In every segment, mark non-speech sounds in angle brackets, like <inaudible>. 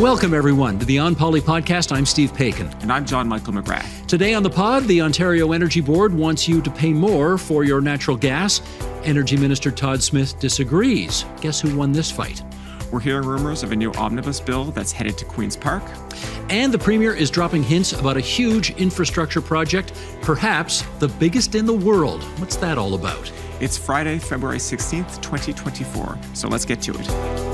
Welcome, everyone, to the On Poli podcast. I'm Steve Paikin. And I'm John Michael McGrath. Today on the pod, the Ontario Energy Board wants you to pay more for your natural gas. Energy Minister Todd Smith disagrees. Guess who won this fight? We're hearing rumors of a new omnibus bill that's headed to Queen's Park. And the Premier is dropping hints about a huge infrastructure project, perhaps the biggest in the world. What's that all about? It's Friday, February 16th, 2024. So let's get to it.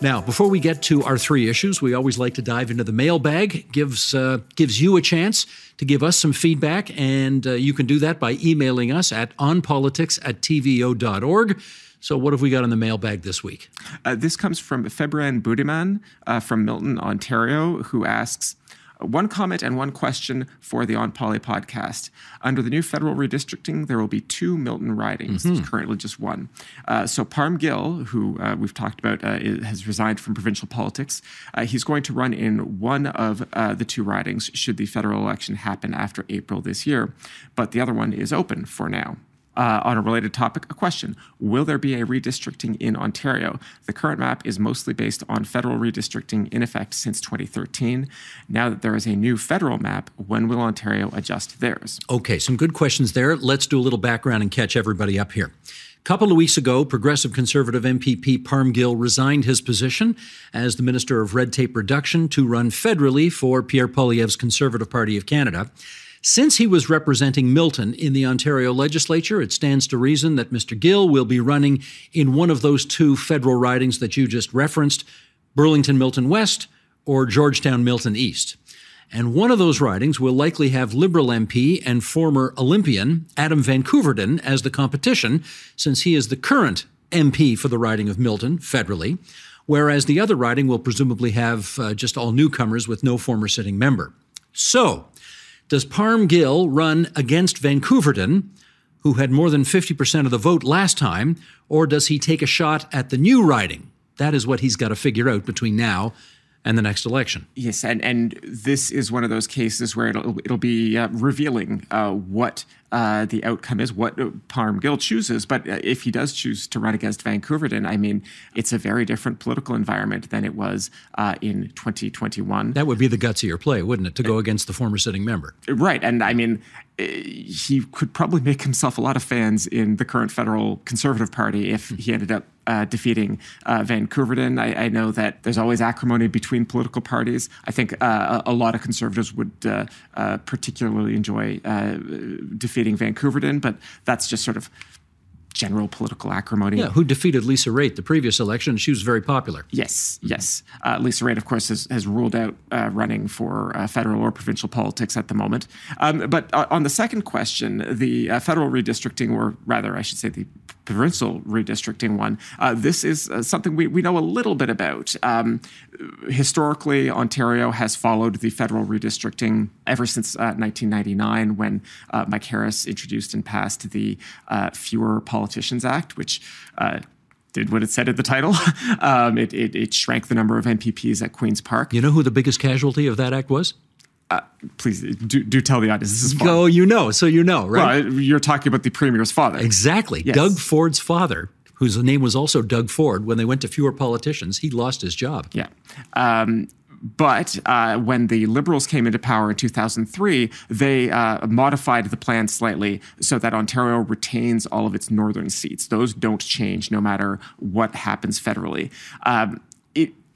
Now, before we get to our three issues, we always like to dive into the mailbag. gives uh, gives you a chance to give us some feedback, and uh, you can do that by emailing us at onpolitics at tvo.org. So, what have we got in the mailbag this week? Uh, this comes from Febran Budiman uh, from Milton, Ontario, who asks one comment and one question for the On Poli podcast. Under the new federal redistricting, there will be two Milton ridings. Mm-hmm. There's currently just one. Uh, so Parm Gill, who uh, we've talked about, uh, has resigned from provincial politics. Uh, he's going to run in one of uh, the two ridings should the federal election happen after April this year. But the other one is open for now. Uh, on a related topic, a question Will there be a redistricting in Ontario? The current map is mostly based on federal redistricting in effect since 2013. Now that there is a new federal map, when will Ontario adjust theirs? Okay, some good questions there. Let's do a little background and catch everybody up here. A couple of weeks ago, Progressive Conservative MPP Parm Gill resigned his position as the Minister of Red Tape Reduction to run federally for Pierre Poilievre's Conservative Party of Canada. Since he was representing Milton in the Ontario legislature, it stands to reason that Mr. Gill will be running in one of those two federal ridings that you just referenced Burlington Milton West or Georgetown Milton East. And one of those ridings will likely have Liberal MP and former Olympian Adam Van Koeverden as the competition, since he is the current MP for the riding of Milton federally, whereas the other riding will presumably have uh, just all newcomers with no former sitting member. So, does Parm Gill run against Van Koeverden, who had more than 50% of the vote last time, or does he take a shot at the new riding? That is what he's got to figure out between now and the next election. Yes, and and this is one of those cases where it'll it'll be uh, revealing uh, what uh, the outcome is, what Parm Gill chooses. But uh, if he does choose to run against Van Koeverden, I mean, it's a very different political environment than it was uh, in 2021. That would be the gutsier play, wouldn't it, to go against the former sitting member? Right, and I mean, he could probably make himself a lot of fans in the current federal Conservative Party if he ended up uh, defeating uh, Van Koeverden. I, I, know that there's always acrimony between political parties. I think uh, a, a, lot of conservatives would uh, uh, particularly enjoy uh, defeating Van Koeverden, but that's just sort of general political acrimony. Yeah, who defeated Lisa Raitt the previous election? She was very popular. Yes, yes. Uh, Lisa Raitt, of course, has, has ruled out uh, running for uh, federal or provincial politics at the moment. Um, but uh, on the second question, the uh, federal redistricting, or rather, I should say, the provincial redistricting one, uh, this is something we, we know a little bit about. Um, historically, Ontario has followed the federal redistricting ever since 1999 when Mike Harris introduced and passed the Fewer Politicians Act, which uh, did what it said at the title. <laughs> um, it, it, it, shrank the number of MPPs at Queen's Park. You know who the biggest casualty of that act was? Uh, please do, do tell the audience. This is fun. Oh, you know, so you know, right? Well, you're talking about the premier's father. Exactly. Yes. Doug Ford's father, whose name was also Doug Ford, when they went to fewer politicians, he lost his job. Yeah. Um, but uh, when the Liberals came into power in 2003, they uh, modified the plan slightly so that Ontario retains all of its northern seats. Those don't change no matter what happens federally. Um,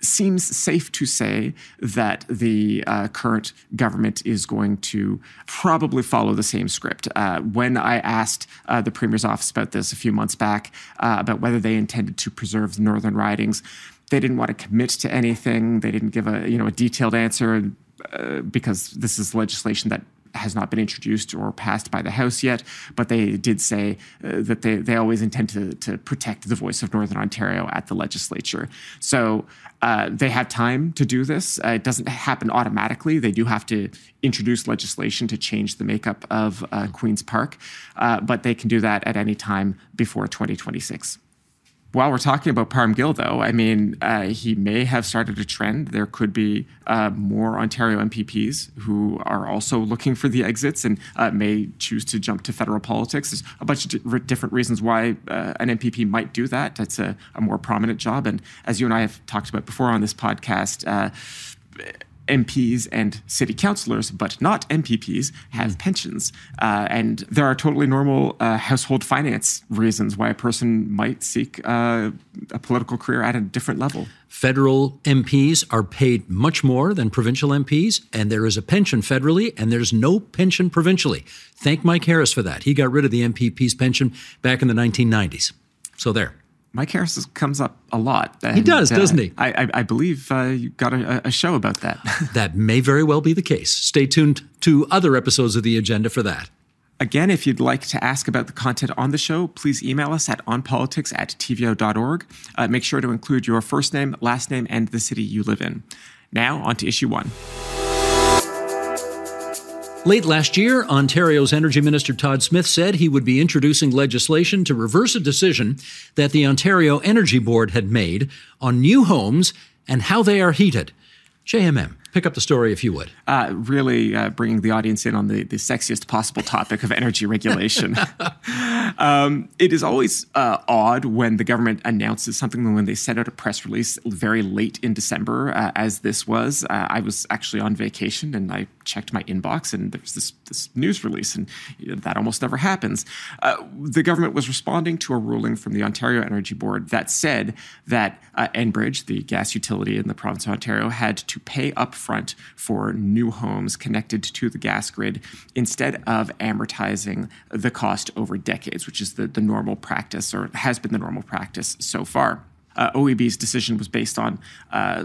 seems safe to say that the uh, current government is going to probably follow the same script. Uh, when I asked uh, the Premier's office about this a few months back, uh, about whether they intended to preserve the northern ridings, they didn't want to commit to anything. They didn't give a you know a detailed answer uh, because this is legislation that has not been introduced or passed by the House yet, but they did say uh, that they, they always intend to, to protect the voice of Northern Ontario at the legislature. So uh, they have time to do this. Uh, it doesn't happen automatically. They do have to introduce legislation to change the makeup of uh, Queen's Park, uh, but they can do that at any time before 2026 while we're talking about Parm Gill, though, I mean, uh, he may have started a trend. There could be uh, more Ontario MPPs who are also looking for the exits and uh, may choose to jump to federal politics. There's a bunch of different reasons why uh, an MPP might do that. That's a, a, more prominent job. And as you and I have talked about before on this podcast, uh, MPs and city councillors, but not MPPs, have mm. pensions. Uh, and there are totally normal uh, household finance reasons why a person might seek uh, a political career at a different level. Federal MPs are paid much more than provincial MPs, and there is a pension federally, and there's no pension provincially. Thank Mike Harris for that. He got rid of the MPP's pension back in the 1990s. So there. Mike Harris comes up a lot. And, he does, doesn't he? Uh, I, I, I, believe uh, you got a, a, show about that. <laughs> that may very well be the case. Stay tuned to other episodes of the agenda for that. Again, if you'd like to ask about the content on the show, please email us at onpolitics at tvo.org. Uh, make sure to include your first name, last name, and the city you live in. Now, on to issue one. Late last year, Ontario's Energy Minister Todd Smith said he would be introducing legislation to reverse a decision that the Ontario Energy Board had made on new homes and how they are heated. JMM, pick up the story if you would. Uh, really uh, bringing the audience in on the, the sexiest possible topic of energy regulation. <laughs> um, it is always uh, odd when the government announces something when they send out a press release very late in December, uh, as this was. Uh, I was actually on vacation and I checked my inbox and there's this, this news release, and you know, that almost never happens. Uh, the government was responding to a ruling from the Ontario Energy Board that said that Enbridge, the gas utility in the province of Ontario, had to pay up upfront for new homes connected to the gas grid instead of amortizing the cost over decades, which is the, the normal practice or has been the normal practice so far. Uh, OEB's decision was based on uh,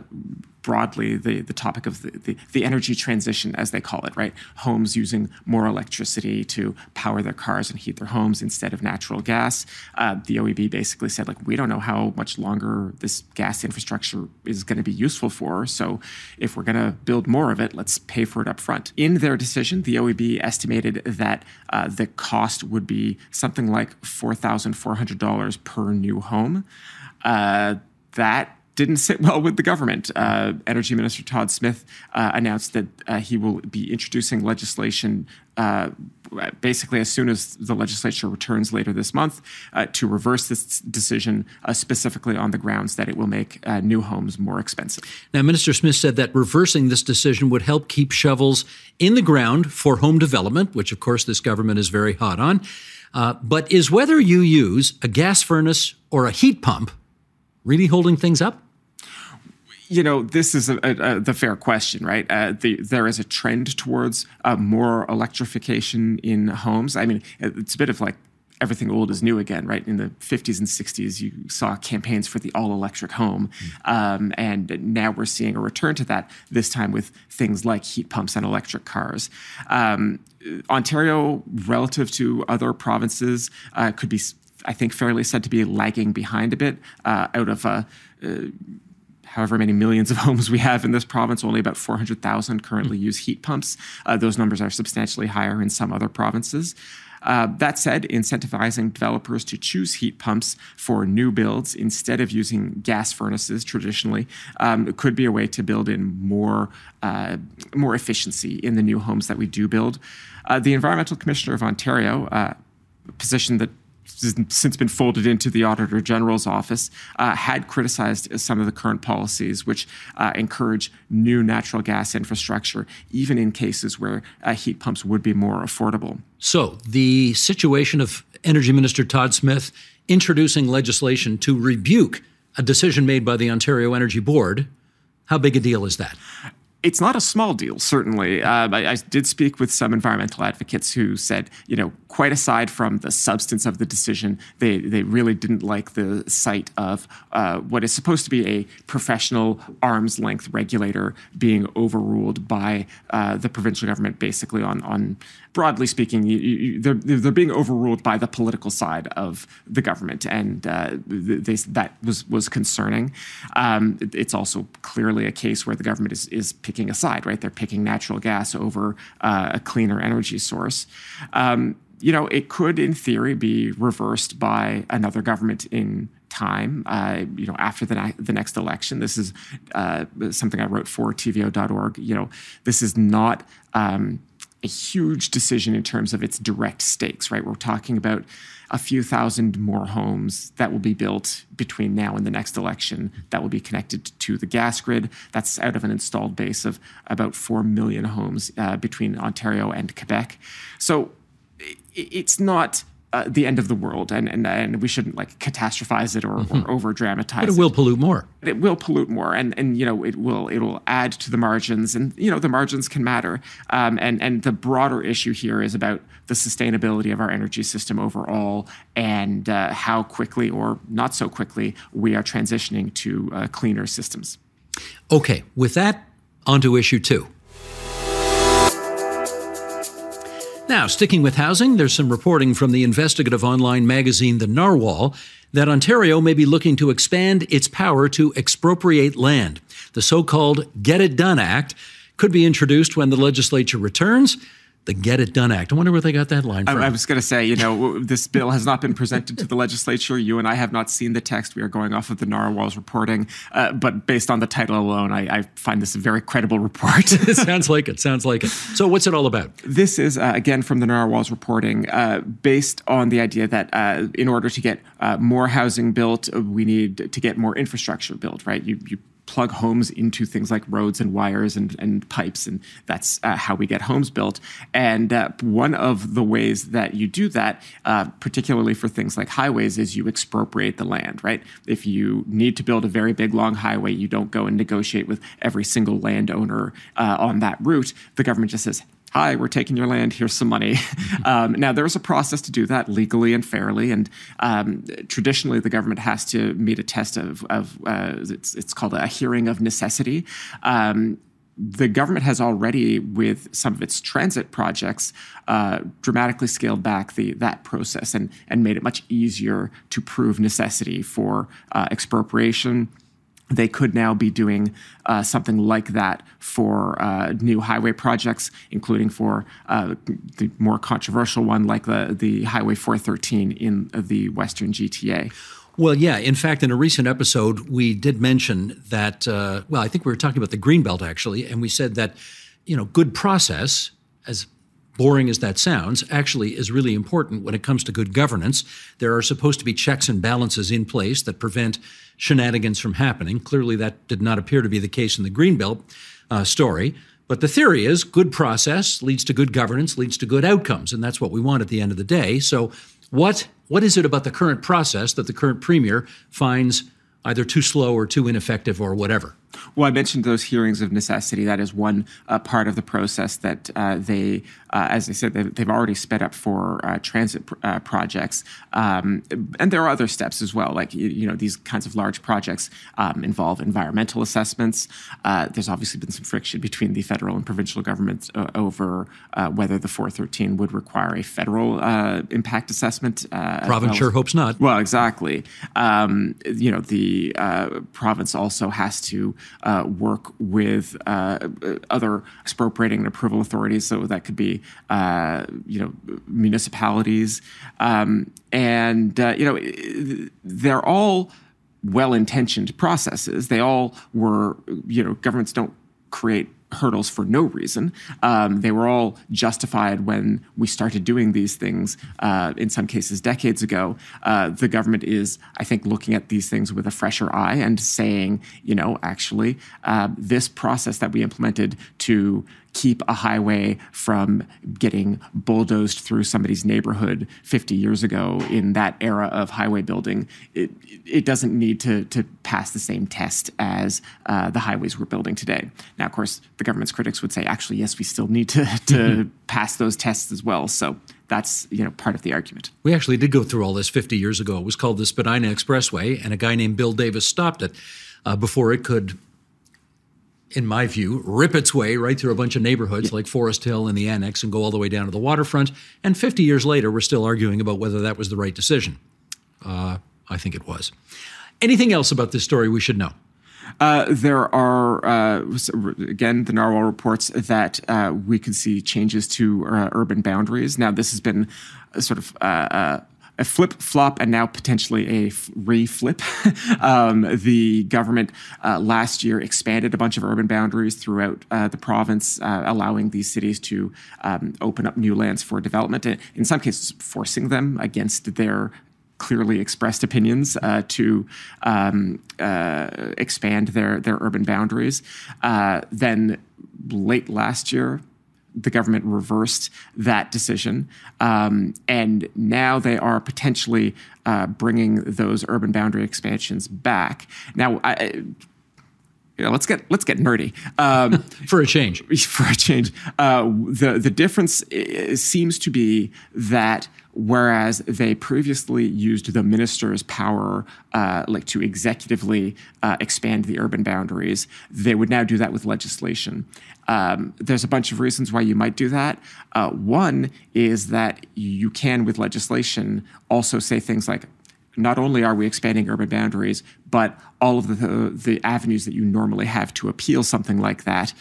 broadly the, the topic of the, the, the, energy transition, as they call it, right? Homes using more electricity to power their cars and heat their homes instead of natural gas. Uh, the OEB basically said, like, we don't know how much longer this gas infrastructure is going to be useful for. So if we're going to build more of it, let's pay for it up front. In their decision, the OEB estimated that uh, the cost would be something like $4,400 per new home. Uh, that didn't sit well with the government. Uh, Energy Minister Todd Smith uh, announced that uh, he will be introducing legislation uh, basically as soon as the legislature returns later this month uh, to reverse this decision, uh, specifically on the grounds that it will make new homes more expensive. Now, Minister Smith said that reversing this decision would help keep shovels in the ground for home development, which, of course, this government is very hot on. but is whether you use a gas furnace or a heat pump really holding things up? You know, this is a, a, a, the fair question, right? Uh, the, there is a trend towards uh, more electrification in homes. I mean, it's a bit of like everything old is new again, right? In the 50s and 60s, you saw campaigns for the all electric home. Mm. Um, and now we're seeing a return to that, this time with things like heat pumps and electric cars. Um, Ontario, relative to other provinces, uh, could be, I think, fairly said to be lagging behind a bit uh, out of a uh, however many millions of <laughs> homes we have in this province, only about 400,000 currently use heat pumps. Uh, those numbers are substantially higher in some other provinces. Uh, that said, incentivizing developers to choose heat pumps for new builds instead of using gas furnaces traditionally um, could be a way to build in more uh, more efficiency in the new homes that we do build. Uh, the Environmental Commissioner of Ontario, uh, position that since been folded into the Auditor General's office, uh, had criticized some of the current policies, which uh, encourage new natural gas infrastructure, even in cases where uh, heat pumps would be more affordable. So, the situation of Energy Minister Todd Smith introducing legislation to rebuke a decision made by the Ontario Energy Board, how big a deal is that? it's not a small deal, certainly. Uh, I, I, did speak with some environmental advocates who said, you know, quite aside from the substance of the decision, they, they really didn't like the sight of uh, what is supposed to be a professional arm's length regulator being overruled by uh, the provincial government, basically on, on broadly speaking, you, you, they're, they're being overruled by the political side of the government, and uh, they, that was was concerning. Um, it's also clearly a case where the government is is picking a side, right? They're picking natural gas over uh, a cleaner energy source. Um, you know, it could, in theory, be reversed by another government in time, uh, you know, after the, the next election. This is uh, something I wrote for TVO.org. You know, this is not um, a huge decision in terms of its direct stakes, right? We're talking about a few thousand more homes that will be built between now and the next election that will be connected to the gas grid. That's out of an installed base of about 4 million homes uh, between Ontario and Quebec. So it's not uh, the end of the world, and, and and we shouldn't like catastrophize it or, mm-hmm. or over dramatize. It. But it will pollute more. It will pollute more, and and you know it will it will add to the margins, and you know the margins can matter. Um, and and the broader issue here is about the sustainability of our energy system overall, and uh, how quickly or not so quickly we are transitioning to uh, cleaner systems. Okay, with that, onto issue two. Now, sticking with housing, there's some reporting from the investigative online magazine The Narwhal that Ontario may be looking to expand its power to expropriate land. The so called Get It Done Act could be introduced when the legislature returns the Get It Done Act. I wonder where they got that line from. I, I was going to say, you know, this bill has not been presented to the legislature. You and I have not seen the text. We are going off of the Narwhal's reporting. Uh, but based on the title alone, I, I, find this a very credible report. <laughs> it sounds like it. Sounds like it. So, what's it all about? This is, uh, again, from the Narwhal's reporting, uh, based on the idea that uh, in order to get uh, more housing built, we need to get more infrastructure built, right? You, you plug homes into things like roads and wires and, and pipes, and that's uh, how we get homes built. And uh, one of the ways that you do that, uh, particularly for things like highways, is you expropriate the land, right? If you need to build a very big, long highway, you don't go and negotiate with every single landowner uh, on that route. The government just says, hi, we're taking your land, here's some money. <laughs> um, now, there's a process to do that legally and fairly. And um, traditionally, the government has to meet a test of, of uh, it's, it's, called a hearing of necessity. Um, the government has already, with some of its transit projects, uh, dramatically scaled back the that process and and made it much easier to prove necessity for uh, expropriation they could now be doing uh, something like that for uh, new highway projects, including for uh, the more controversial one, like the, the Highway 413 in the Western GTA. Well, yeah. In fact, in a recent episode, we did mention that, uh, well, I think we were talking about the Greenbelt actually, and we said that, you know, good process, as boring as that sounds, actually is really important when it comes to good governance. There are supposed to be checks and balances in place that prevent shenanigans from happening. Clearly, that did not appear to be the case in the Greenbelt uh, story. But the theory is good process leads to good governance, leads to good outcomes, and that's what we want at the end of the day. So, what what is it about the current process that the current premier finds either too slow or too ineffective or whatever? Well, I mentioned those hearings of necessity. That is one uh, part of the process that uh, they, uh, as I said, they've, they've, already sped up for uh, transit pr- uh, projects. Um, and there are other steps as well. Like, you, you know, these kinds of large projects um, involve environmental assessments. Uh, there's obviously been some friction between the federal and provincial governments over whether the 413 would require a federal impact assessment. province sure hopes not. Well, exactly. Um, you know, the province also has to uh, work with uh, other expropriating and approval authorities. So that could be, uh, you know, municipalities, um, and uh, you know, they're all well-intentioned processes. They all were, you know, governments don't create hurdles for no reason. Um, they were all justified when we started doing these things, uh, in some cases decades ago. Uh, the government is, I think, looking at these things with a fresher eye and saying, you know, actually, uh, this process that we implemented to keep a highway from getting bulldozed through somebody's neighborhood 50 years ago in that era of highway building, it, it doesn't need to, to pass the same test as uh, the highways we're building today. Now, of course, the government's critics would say, actually, yes, we still need to, <laughs> to mm-hmm. pass those tests as well. So that's you know part of the argument. We actually did go through all this 50 years ago. It was called the Spadina Expressway, and a guy named Bill Davis stopped it uh, before it could, in my view, rip its way right through a bunch of neighborhoods yeah. like Forest Hill and the Annex and go all the way down to the waterfront. And 50 years later, we're still arguing about whether that was the right decision. Uh, I think it was. Anything else about this story we should know? Uh, there are, uh, again, the Narwhal reports that uh, we could see changes to uh, urban boundaries. Now, this has been sort of uh, a flip flop and now potentially a re-flip. <laughs> um, the government uh, last year expanded a bunch of urban boundaries throughout uh, the province, uh, allowing these cities to um, open up new lands for development, and in some cases forcing them against their clearly expressed opinions uh, to um, uh, expand their their urban boundaries. Uh, then late last year, the government reversed that decision, um, and now they are potentially uh, bringing those urban boundary expansions back. Now, I, you know, let's get let's get nerdy um, <laughs> for a change. <laughs> For a change, uh, the the difference seems to be that whereas they previously used the minister's power, uh, like to executively uh, expand the urban boundaries, they would now do that with legislation. Um, there's a bunch of reasons why you might do that. Uh, one is that you can, with legislation, also say things like not only are we expanding urban boundaries, but all of the, the avenues that you normally have to appeal something like that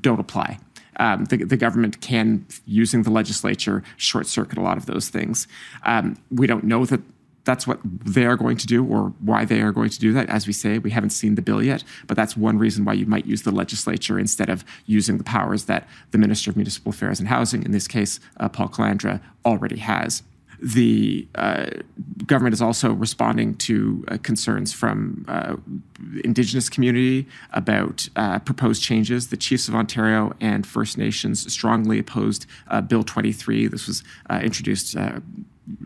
don't apply. Um, the, the, government can, using the legislature, short circuit a lot of those things. Um, we don't know that that's what they are going to do or why they are going to do that. As we say, we haven't seen the bill yet, but that's one reason why you might use the legislature instead of using the powers that the Minister of Municipal Affairs and Housing, in this case, uh, Paul Calandra, already has. The uh, government is also responding to uh, concerns from uh, Indigenous community about uh, proposed changes. The Chiefs of Ontario and First Nations strongly opposed uh, Bill 23. This was uh, introduced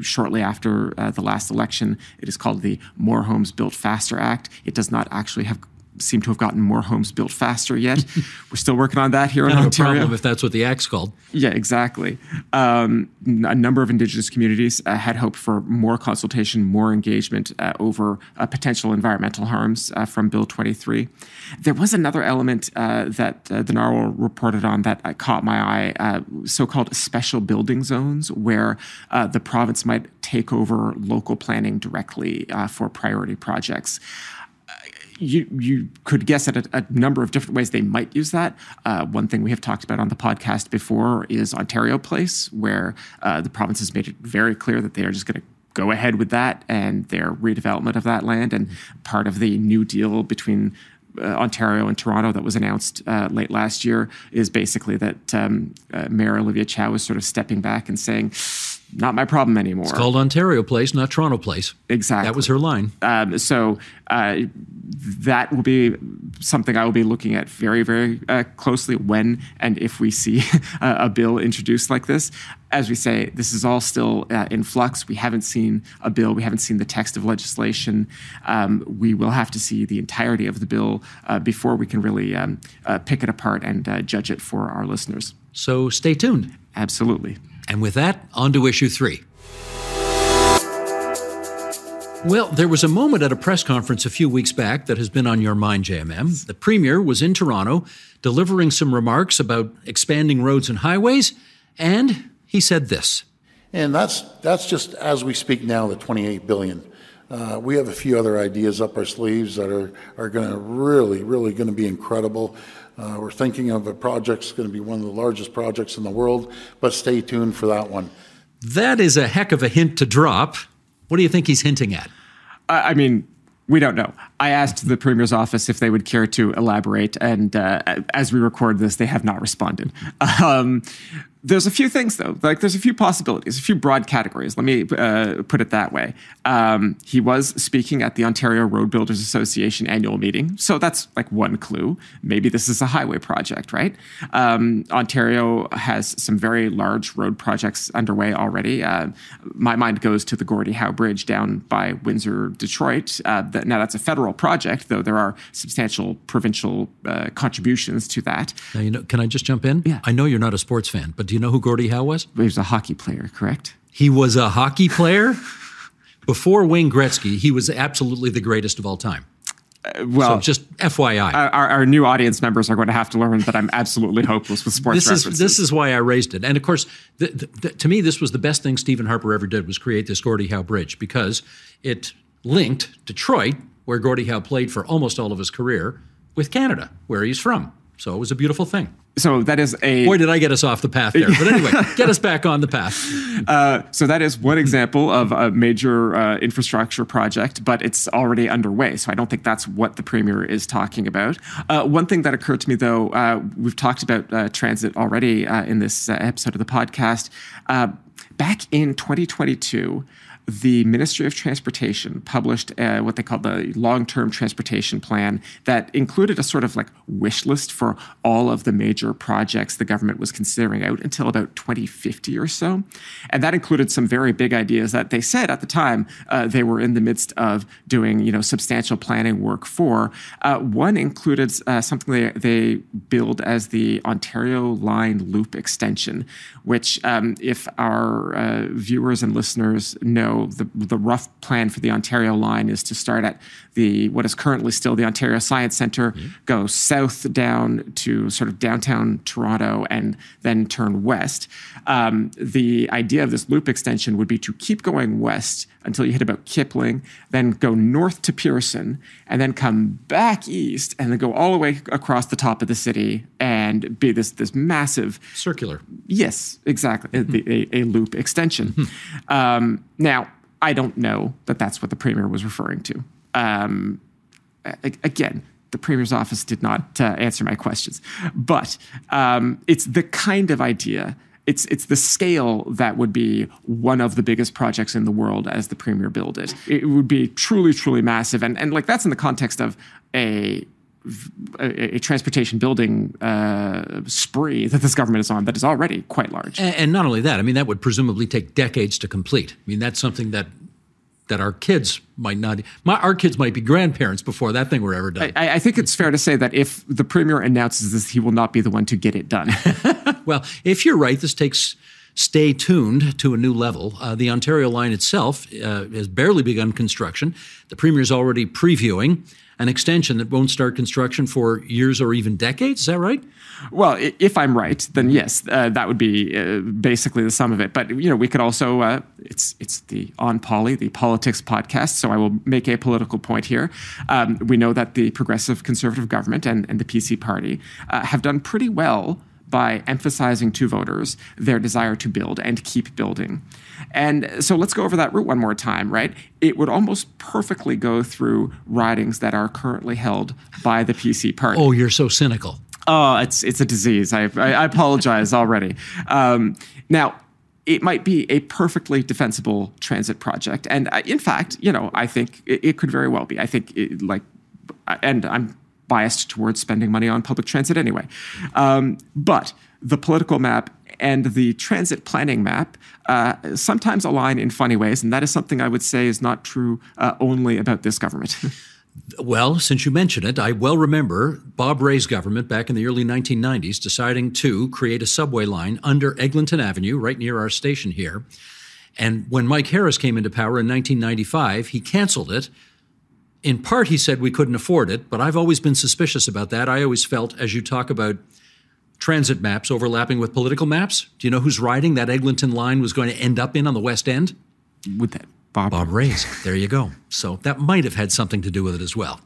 shortly after uh, the last election. It is called the More Homes Built Faster Act. It does not actually have seem to have gotten more homes built faster yet. <laughs> We're still working on that here in Ontario. problem if that's what the act's called. Yeah, exactly. Um, a number of Indigenous communities uh, had hoped for more consultation, more engagement uh, over uh, potential environmental harms uh, from Bill 23. There was another element uh, that uh, the Narwhal reported on that caught my eye, so-called special building zones, where the province might take over local planning directly for priority projects you you could guess at a, a, number of different ways they might use that. Uh, one thing we have talked about on the podcast before is Ontario Place, where uh, the province has made it very clear that they are just going to go ahead with that and their redevelopment of that land. And part of the new deal between uh, Ontario and Toronto that was announced uh, late last year is basically that um, uh, Mayor Olivia Chow is sort of stepping back and saying, not my problem anymore. It's called Ontario Place, not Toronto Place. Exactly. That was her line. Um, so uh, that will be something I will be looking at very, very uh, closely when and if we see <laughs> a bill introduced like this. As we say, this is all still uh, in flux. We haven't seen a bill, we haven't seen the text of legislation. Um, we will have to see the entirety of the bill uh, before we can really um, uh, pick it apart and uh, judge it for our listeners. So stay tuned. Absolutely. And with that, on to issue three. Well, there was a moment at a press conference a few weeks back that has been on your mind, JMM. The Premier was in Toronto delivering some remarks about expanding roads and highways, and he said this. And that's, that's just as we speak now, the 28 billion. Uh, we have a few other ideas up our sleeves that are, are going to really, really going to be incredible. Uh, we're thinking of a project that's going to be one of the largest projects in the world, but stay tuned for that one. That is a heck of a hint to drop. What do you think he's hinting at? I mean, we don't know. I asked the premier's office if they would care to elaborate, and uh, as we record this, they have not responded. Um, there's a few things though. Like there's a few possibilities a few broad categories. Let me uh, put it that way. Um, he was speaking at the ontario road builders association annual meeting so that's like one clue. Maybe this is a highway project right? Um, ontario has some very large road projects underway already. Uh, my mind goes to the gordie howe bridge down by windsor detroit. Uh, now that's a federal federal project, though there are substantial provincial uh, contributions to that. Now, you know, can I just jump in? Yeah. I know you're not a sports fan, but do you know who Gordie Howe was? He was a hockey player, correct? He was a hockey player. <laughs> Before Wayne Gretzky, he was absolutely the greatest of all time. Well, So just FYI. our, our new audience members are going to have to learn that I'm absolutely <laughs> hopeless with sports this is this is why I raised it. And of course, th th th to me, this was the best thing Stephen Harper ever did was create this Gordie Howe Bridge because it linked Detroit, where Gordie Howe played for almost all of his career, with Canada, where he's from. So it was a beautiful thing. so that is a Boy, did I get us off the path there. But anyway, <laughs> get us back on the path. So that is one example of a major uh, infrastructure project, but it's already underway. So I don't think that's what the premier is talking about. Uh, one thing that occurred to me, though, uh, we've talked about uh, transit already uh, in this uh, episode of the podcast. Uh, back in 2022, the Ministry of Transportation published uh, what they called the long term transportation plan that included a sort of like wish list for all of the major projects the government was considering out until about 2050 or so. And that included some very big ideas that they said at the time uh, they were in the midst of doing you know, substantial planning work for. Uh, one included uh, something they, they billed as the Ontario Line Loop Extension, which, um, if our uh, viewers and listeners know, the, the rough plan for the Ontario line is to start at the what is currently still the Ontario Science Centre, go south down to sort of downtown Toronto, and then turn west. Um, the idea of this loop extension would be to keep going west until you hit about Kipling, then go north to Pearson, and then come back east, and then go all the way across the top of the city and be this this massive Circular. Yes, exactly. A- A, a loop extension. Um, now, I don't know that that's what the premier was referring to. Um, again, the premier's office did not uh, answer my questions, but um, it's the kind of idea. It's it's the scale that would be one of the biggest projects in the world as the premier build it. It would be truly, truly massive, and and like that's in the context of a a, a transportation building uh, spree that this government is on that is already quite large. And, and not only that, I mean, that would presumably take decades to complete. I mean, that's something that that our kids might not. My, our kids might be grandparents before that thing were ever done. I, I think it's fair to say that if the premier announces this, he will not be the one to get it done. <laughs> <laughs> Well, if you're right, this takes stay tuned to a new level. Uh, the Ontario line itself uh, has barely begun construction. The Premier is already previewing an extension that won't start construction for years or even decades. Is that right? well, if I'm right, then yes, uh, that would be uh, basically the sum of it. But you know, we could also uh, it's it's the on Poli, the politics podcast. So I will make a political point here. Um, we know that the progressive conservative government and, and the PC party uh, have done pretty well by emphasizing to voters their desire to build and keep building. And so let's go over that route one more time, right? It would almost perfectly go through ridings that are currently held by the PC party. Oh, you're so cynical. Oh, it's it's a disease. I I, I apologize already. Um, now, it might be a perfectly defensible transit project, and I, in fact, you know, I think it, it could very well be. I think, it, like, and I'm biased towards spending money on public transit anyway. Um, but the political map and the transit planning map uh, sometimes align in funny ways, and that is something I would say is not true uh, only about this government. <laughs> Well, since you mention it, I well remember Bob Rae's government back in the early 1990s deciding to create a subway line under Eglinton Avenue, right near our station here. And when Mike Harris came into power in 1995, he canceled it. In part, he said we couldn't afford it, but I've always been suspicious about that. I always felt, as you talk about transit maps overlapping with political maps, do you know whose riding that Eglinton line was going to end up in on the West End? With that, Bob. Bob Rae's. There you go. So that might have had something to do with it as well.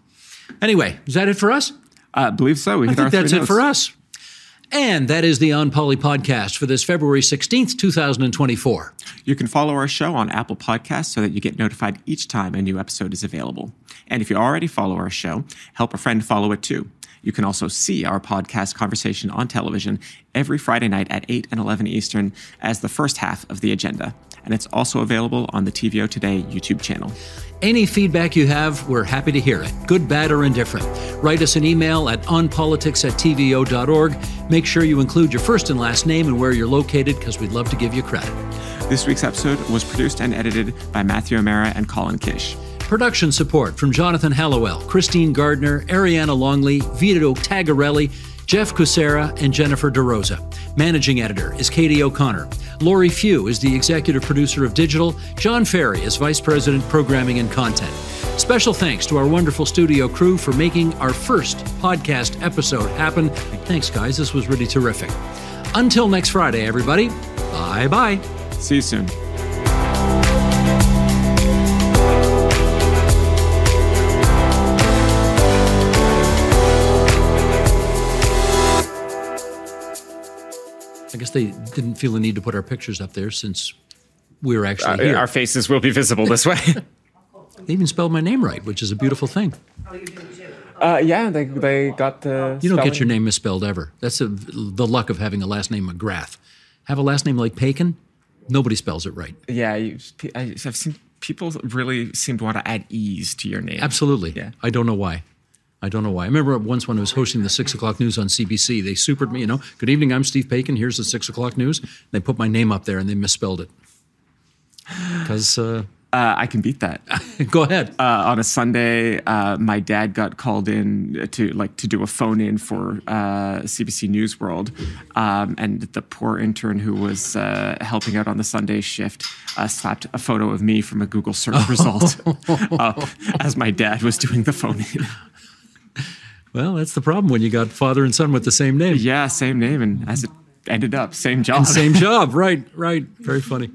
Anyway, is that it for us? I believe so. We I think that's three it for us. And that is the On Poli podcast for this February 16th, 2024. You can follow our show on Apple Podcasts so that you get notified each time a new episode is available. And if you already follow our show, help a friend follow it too. You can also see our podcast conversation on television every Friday night at 8 and 11 Eastern as the first half of the agenda. And it's also available on the TVO Today YouTube channel. Any feedback you have, we're happy to hear it, good, bad, or indifferent. Write us an email at onpolitics at tvo.org. Make sure you include your first and last name and where you're located because we'd love to give you credit. This week's episode was produced and edited by Matthew O'Mara and Colin Kish. Production support from Jonathan Hallowell, Christine Gardner, Ariana Longley, Vito Tagarelli, Jeff Cusera, and Jennifer DeRosa. Managing editor is Katie O'Connor. Lori Few is the executive producer of Digital. John Ferry is vice president, programming and content. Special thanks to our wonderful studio crew for making our first podcast episode happen. Thanks, guys. This was really terrific. Until next Friday, everybody. Bye bye. See you soon. I guess they didn't feel the need to put our pictures up there since we were actually Uh, here. our faces will be visible this way. <laughs> <laughs> they even spelled my name right, which is a beautiful thing. uh, yeah, they, they got the. You don't get your name misspelled ever. That's a, the luck of having a last name McGrath. Have a last name like Paikin, nobody spells it right. Yeah, you, I, I've seen people really seem to want to add ease to your name. Absolutely. Yeah. I don't know why. I don't know why. I remember once when I was hosting the six o'clock news on CBC, they supered me, you know, good evening, I'm Steve Paikin, here's the six o'clock news. They put my name up there and they misspelled it. Because, uh, Uh, I can beat that. <laughs> go ahead. uh, on a Sunday, uh, my dad got called in to like to do a phone in for uh, CBC News World, um, and the poor intern who was uh, helping out on the Sunday shift uh, slapped a photo of me from a Google search <laughs> result <laughs> up as my dad was doing the phone in. Well, that's the problem when you got father and son with the same name. Yeah, same name, and as it ended up, same job. Same <laughs> job. Right, right. Very funny.